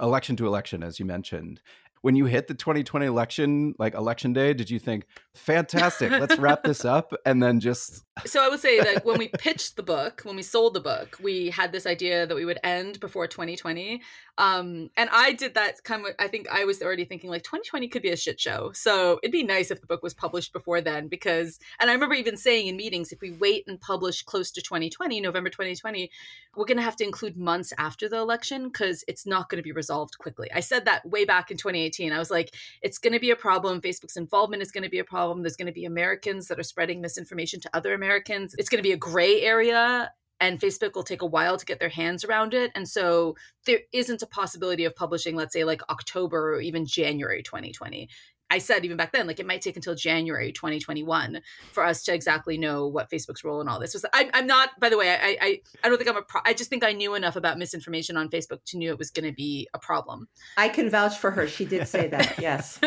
election to election as you mentioned. When you hit the 2020 election, like election day, did you think, fantastic, let's wrap this up and then just so I would say that when we pitched the book, when we sold the book, we had this idea that we would end before 2020. Um, and I did that kind of, I think I was already thinking like 2020 could be a shit show. So it'd be nice if the book was published before then because, and I remember even saying in meetings, if we wait and publish close to 2020, November 2020, we're going to have to include months after the election because it's not going to be resolved quickly. I said that way back in 2018. I was like, it's going to be a problem. Facebook's involvement is going to be a problem. There's going to be Americans that are spreading misinformation to other Americans. It's going to be a gray area. And Facebook will take a while to get their hands around it. And so there isn't a possibility of publishing, let's say, like October or even January 2020. I said even back then, like it might take until January 2021 for us to exactly know what Facebook's role in all this was. I, I'm not, by the way, I, I, I don't think I'm a pro. I just think I knew enough about misinformation on Facebook to knew it was going to be a problem. I can vouch for her. She did say that. Yes.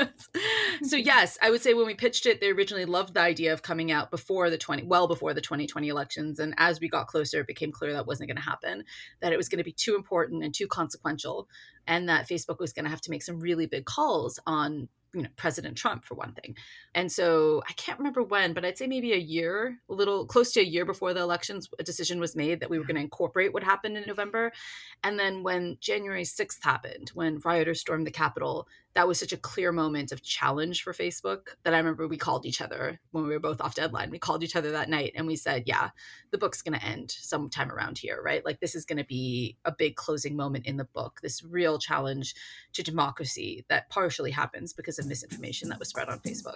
so yes, I would say when we pitched it, they originally loved the idea of coming out before the 20, well before the 2020 elections. And as we got closer, it became clear that wasn't going to happen, that it was going to be too important and too consequential, and that Facebook was going to have to make some really big calls on you know President Trump for one thing. And so I can't remember when, but I'd say maybe a year, a little close to a year before the elections, a decision was made that we were going to incorporate what happened in November. And then when January 6th happened, when rioters stormed the Capitol, that was such a clear moment of challenge for Facebook that I remember we called each other when we were both off deadline. We called each other that night and we said, yeah, the book's going to end sometime around here, right? Like this is going to be a big closing moment in the book, this real challenge to democracy that partially happens because of misinformation that was spread on Facebook.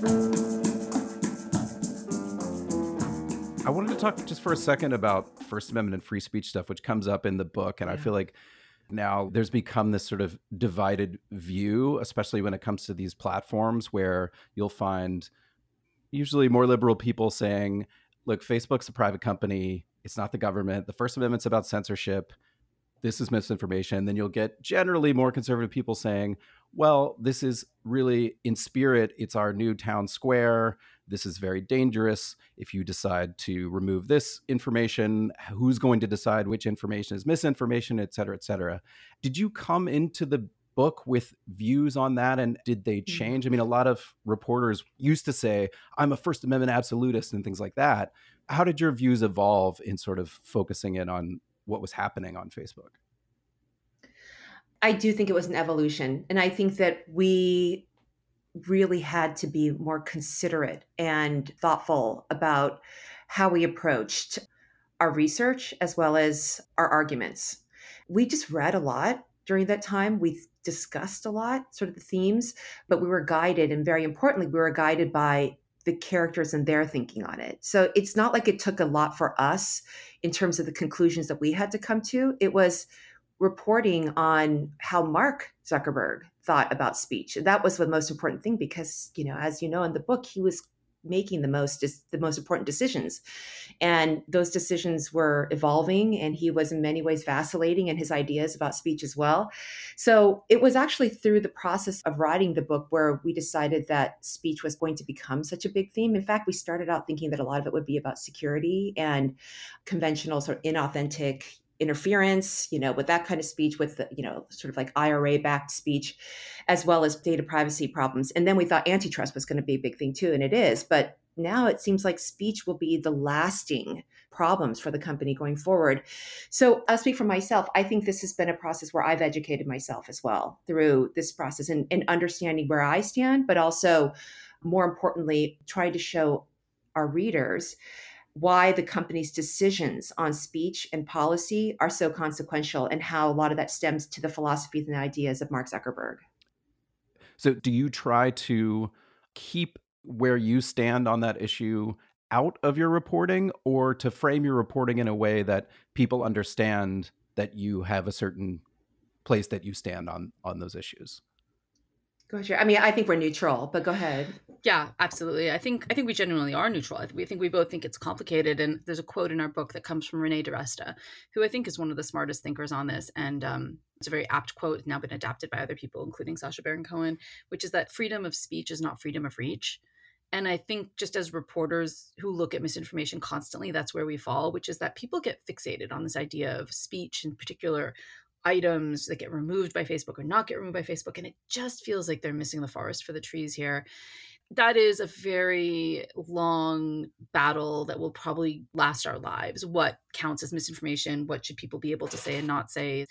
I wanted to talk just for a second about First Amendment and free speech stuff, which comes up in the book. And I feel like now there's become this sort of divided view, especially when it comes to these platforms where you'll find usually more liberal people saying, look, Facebook's a private company, it's not the government. The First Amendment's about censorship. This is misinformation. Then you'll get generally more conservative people saying, well, this is really in spirit, it's our new town square. This is very dangerous. If you decide to remove this information, who's going to decide which information is misinformation, et cetera, et cetera. Did you come into the book with views on that and did they Mm-hmm. change? I mean, a lot of reporters used to say, I'm a First Amendment absolutist and things like that. How did your views evolve in sort of focusing in on what was happening on Facebook? I do think it was an evolution. And I think that we really had to be more considerate and thoughtful about how we approached our research as well as our arguments. We just read a lot during that time. We discussed a lot, sort of the themes, but we were guided, and very importantly, we were guided by the characters and their thinking on it. So it's not like it took a lot for us in terms of the conclusions that we had to come to. It was reporting on how Mark Zuckerberg thought about speech. That was the most important thing because, you know, as you know in the book, he was making the most the most important decisions. And those decisions were evolving and he was in many ways vacillating in his ideas about speech as well. So it was actually through the process of writing the book where we decided that speech was going to become such a big theme. In fact, we started out thinking that a lot of it would be about security and conventional sort of inauthentic interference, you know, with that kind of speech, with the, you know, sort of like IRA backed speech, as well as data privacy problems. And then we thought antitrust was going to be a big thing too, and it is. But now it seems like speech will be the lasting problems for the company going forward. So I'll speak for myself. I think this has been a process where I've educated myself as well through this process and, and understanding where I stand, but also more importantly, trying to show our readers why the company's decisions on speech and policy are so consequential and how a lot of that stems to the philosophies and ideas of Mark Zuckerberg. So, do you try to keep where you stand on that issue out of your reporting or to frame your reporting in a way that people understand that you have a certain place that you stand on on those issues? Go ahead. I mean, I think we're neutral, but go ahead. Yeah, absolutely. I think I think we genuinely are neutral. I think we think we both think it's complicated. And there's a quote in our book that comes from Renee DiResta, who I think is one of the smartest thinkers on this. And um, it's a very apt quote, now been adapted by other people, including Sacha Baron Cohen, which is that freedom of speech is not freedom of reach. And I think just as reporters who look at misinformation constantly, that's where we fall, which is that people get fixated on this idea of speech in particular items that get removed by Facebook or not get removed by Facebook. And it just feels like they're missing the forest for the trees here. That is a very long battle that will probably last our lives. What counts as misinformation? What should people be able to say and not say?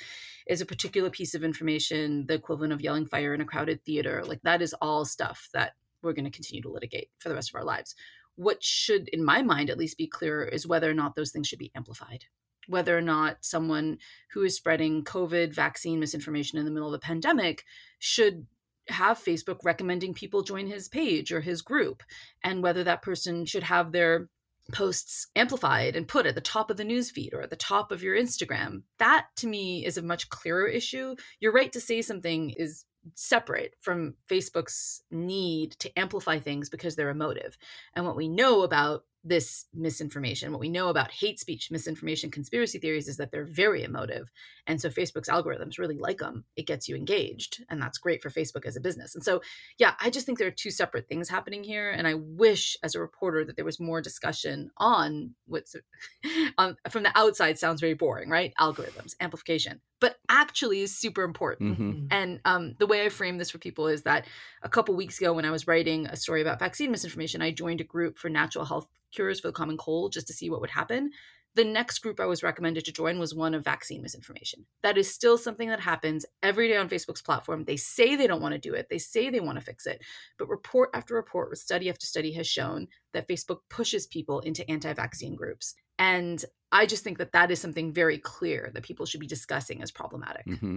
Is a particular piece of information the equivalent of yelling fire in a crowded theater? Like, that is all stuff that we're going to continue to litigate for the rest of our lives. What should, in my mind, at least be clearer is whether or not those things should be amplified whether or not someone who is spreading COVID vaccine misinformation in the middle of a pandemic should have Facebook recommending people join his page or his group, and whether that person should have their posts amplified and put at the top of the newsfeed or at the top of your Instagram. That to me is a much clearer issue. Your right to say something is separate from Facebook's need to amplify things because they're emotive. And what we know about this misinformation, what we know about hate speech, misinformation, conspiracy theories is that they're very emotive. And so Facebook's algorithms really like them. It gets you engaged, and that's great for Facebook as a business. And so, yeah, I just think there are two separate things happening here. And I wish as a reporter that there was more discussion on what's on, from the outside sounds very boring, right? Algorithms, amplification, but actually is super important. Mm-hmm. And um, the way I frame this for people is that a couple weeks ago, when I was writing a story about vaccine misinformation, I joined a group for natural health cures for the common cold just to see what would happen. The next group I was recommended to join was one of vaccine misinformation. That is still something that happens every day on Facebook's platform. They say they don't want to do it, they say they want to fix it. But report after report, study after study has shown that Facebook pushes people into anti vaccine groups. And I just think that that is something very clear that people should be discussing as problematic. Mm-hmm.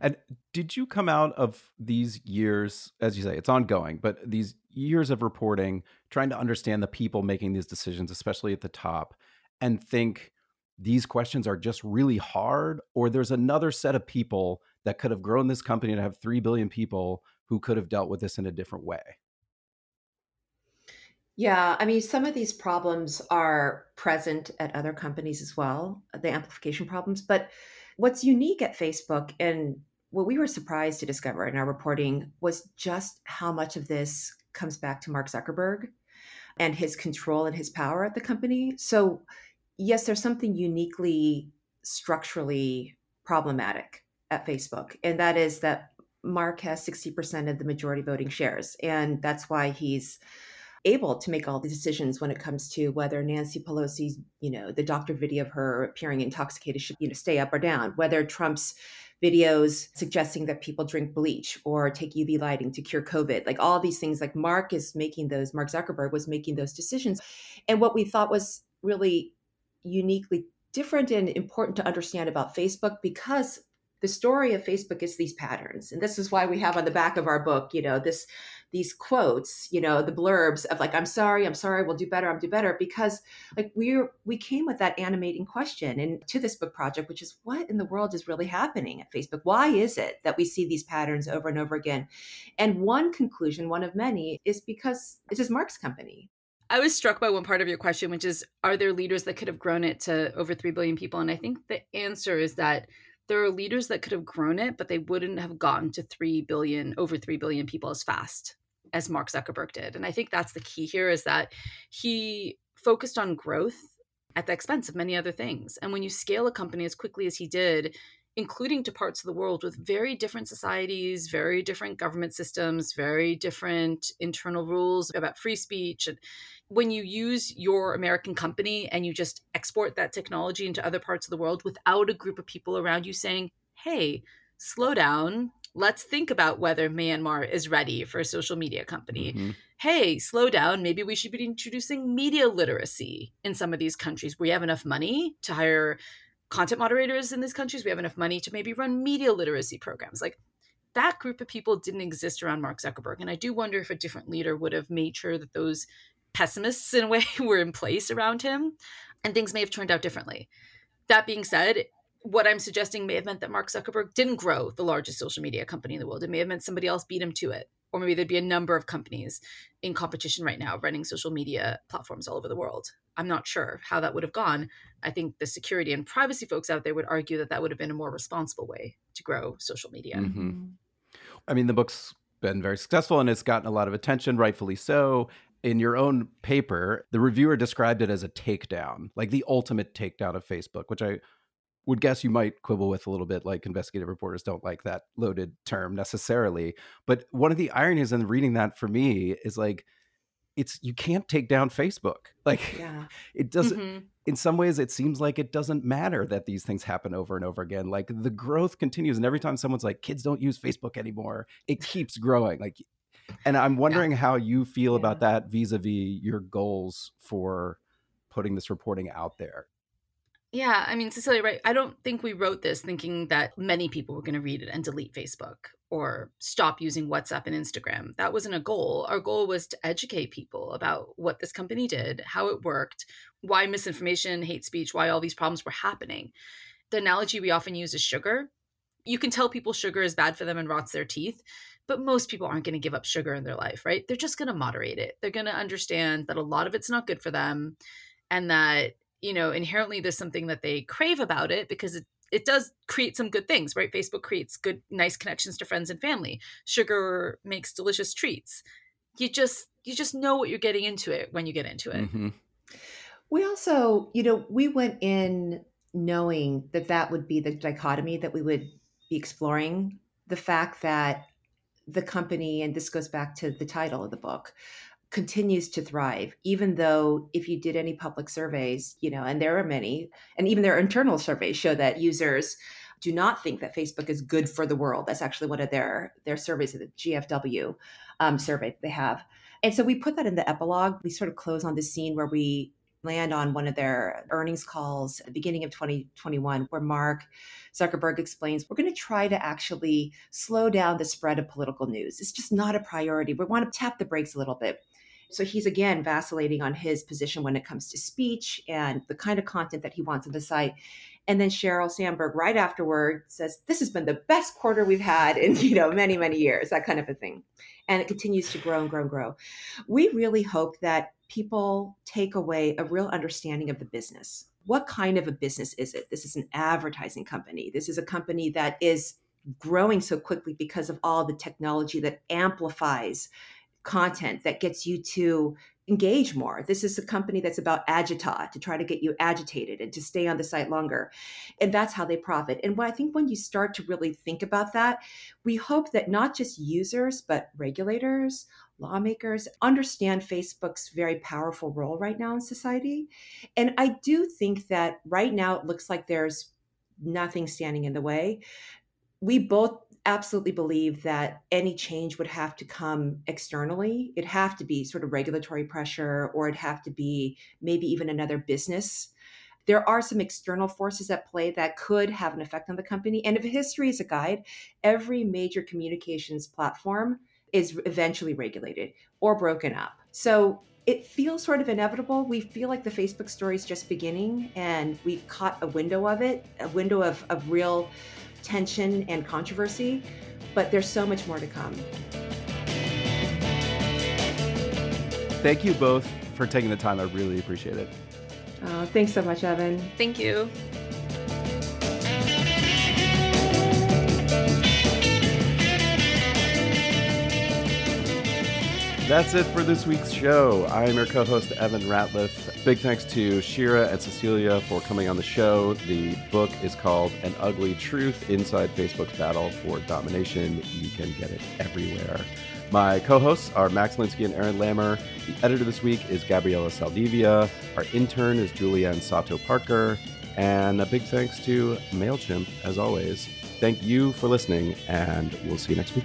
And did you come out of these years, as you say, it's ongoing, but these years of reporting, trying to understand the people making these decisions, especially at the top, and think these questions are just really hard? Or there's another set of people that could have grown this company to have 3 billion people who could have dealt with this in a different way? Yeah, I mean, some of these problems are present at other companies as well, the amplification problems. But what's unique at Facebook and what we were surprised to discover in our reporting was just how much of this comes back to Mark Zuckerberg and his control and his power at the company. So, yes, there's something uniquely structurally problematic at Facebook, and that is that Mark has 60% of the majority voting shares. And that's why he's able to make all the decisions when it comes to whether Nancy Pelosi's, you know, the doctor video of her appearing intoxicated should, you know, stay up or down, whether Trump's videos suggesting that people drink bleach or take UV lighting to cure COVID, like all these things, like Mark is making those, Mark Zuckerberg was making those decisions. And what we thought was really uniquely different and important to understand about Facebook because the story of Facebook is these patterns. And this is why we have on the back of our book, you know, this these quotes, you know, the blurbs of like, I'm sorry, I'm sorry, we'll do better, I'm do better. Because like we're we came with that animating question and to this book project, which is what in the world is really happening at Facebook? Why is it that we see these patterns over and over again? And one conclusion, one of many, is because this is Mark's company. I was struck by one part of your question, which is Are there leaders that could have grown it to over 3 billion people? And I think the answer is that there are leaders that could have grown it, but they wouldn't have gotten to 3 billion, over 3 billion people as fast as Mark Zuckerberg did. And I think that's the key here is that he focused on growth at the expense of many other things. And when you scale a company as quickly as he did, including to parts of the world with very different societies, very different government systems, very different internal rules about free speech. And when you use your American company and you just export that technology into other parts of the world without a group of people around you saying, hey, slow down, let's think about whether Myanmar is ready for a social media company. Mm-hmm. Hey, slow down. Maybe we should be introducing media literacy in some of these countries. We have enough money to hire content moderators in these countries. We have enough money to maybe run media literacy programs. Like that group of people didn't exist around Mark Zuckerberg. And I do wonder if a different leader would have made sure that those pessimists, in a way, were in place around him and things may have turned out differently. That being said, what I'm suggesting may have meant that Mark Zuckerberg didn't grow the largest social media company in the world. It may have meant somebody else beat him to it. Or maybe there'd be a number of companies in competition right now running social media platforms all over the world. I'm not sure how that would have gone. I think the security and privacy folks out there would argue that that would have been a more responsible way to grow social media. Mm-hmm. I mean, the book's been very successful and it's gotten a lot of attention, rightfully so. In your own paper, the reviewer described it as a takedown, like the ultimate takedown of Facebook, which I would guess you might quibble with a little bit like investigative reporters don't like that loaded term necessarily but one of the ironies in reading that for me is like it's you can't take down facebook like yeah. it doesn't mm-hmm. in some ways it seems like it doesn't matter that these things happen over and over again like the growth continues and every time someone's like kids don't use facebook anymore it keeps growing like and i'm wondering yeah. how you feel yeah. about that vis-a-vis your goals for putting this reporting out there yeah, I mean, Cecilia, right? I don't think we wrote this thinking that many people were going to read it and delete Facebook or stop using WhatsApp and Instagram. That wasn't a goal. Our goal was to educate people about what this company did, how it worked, why misinformation, hate speech, why all these problems were happening. The analogy we often use is sugar. You can tell people sugar is bad for them and rots their teeth, but most people aren't going to give up sugar in their life, right? They're just going to moderate it. They're going to understand that a lot of it's not good for them and that you know inherently there's something that they crave about it because it it does create some good things right? Facebook creates good nice connections to friends and family. Sugar makes delicious treats. You just you just know what you're getting into it when you get into it. Mm-hmm. we also you know we went in knowing that that would be the dichotomy that we would be exploring the fact that the company and this goes back to the title of the book continues to thrive even though if you did any public surveys you know and there are many and even their internal surveys show that users do not think that facebook is good for the world. That's actually one of their their surveys the gfw um, survey they have. And so we put that in the epilogue. We sort of close on the scene where we land on one of their earnings calls at the beginning of 2021 where mark zuckerberg explains we're going to try to actually slow down the spread of political news. It's just not a priority. We want to tap the brakes a little bit so he's again vacillating on his position when it comes to speech and the kind of content that he wants on the site. And then Sheryl Sandberg right afterward says, This has been the best quarter we've had in, you know, many, many years, that kind of a thing. And it continues to grow and grow and grow. We really hope that people take away a real understanding of the business. What kind of a business is it? This is an advertising company. This is a company that is growing so quickly because of all the technology that amplifies content that gets you to engage more. This is a company that's about agita to try to get you agitated and to stay on the site longer. And that's how they profit. And I think when you start to really think about that, we hope that not just users, but regulators, lawmakers understand Facebook's very powerful role right now in society. And I do think that right now it looks like there's nothing standing in the way. We both absolutely believe that any change would have to come externally. It'd have to be sort of regulatory pressure, or it'd have to be maybe even another business. There are some external forces at play that could have an effect on the company. And if history is a guide, every major communications platform is eventually regulated or broken up. So it feels sort of inevitable. We feel like the Facebook story is just beginning and we caught a window of it, a window of, of real tension and controversy, but there's so much more to come. Thank you both for taking the time. I really appreciate it. Uh, thanks so much, Evan. Thank you. That's it for this week's show. I am your co host, Evan Ratliff. Big thanks to Sheera and Cecilia for coming on the show. The book is called An Ugly Truth Inside Facebook's Battle for Domination. You can get it everywhere. My co hosts are Max Linsky and Aaron Lammer. The editor this week is Gabriela Saldivia. Our intern is Julianne Sato Parker. And a big thanks to MailChimp, as always. Thank you for listening, and we'll see you next week.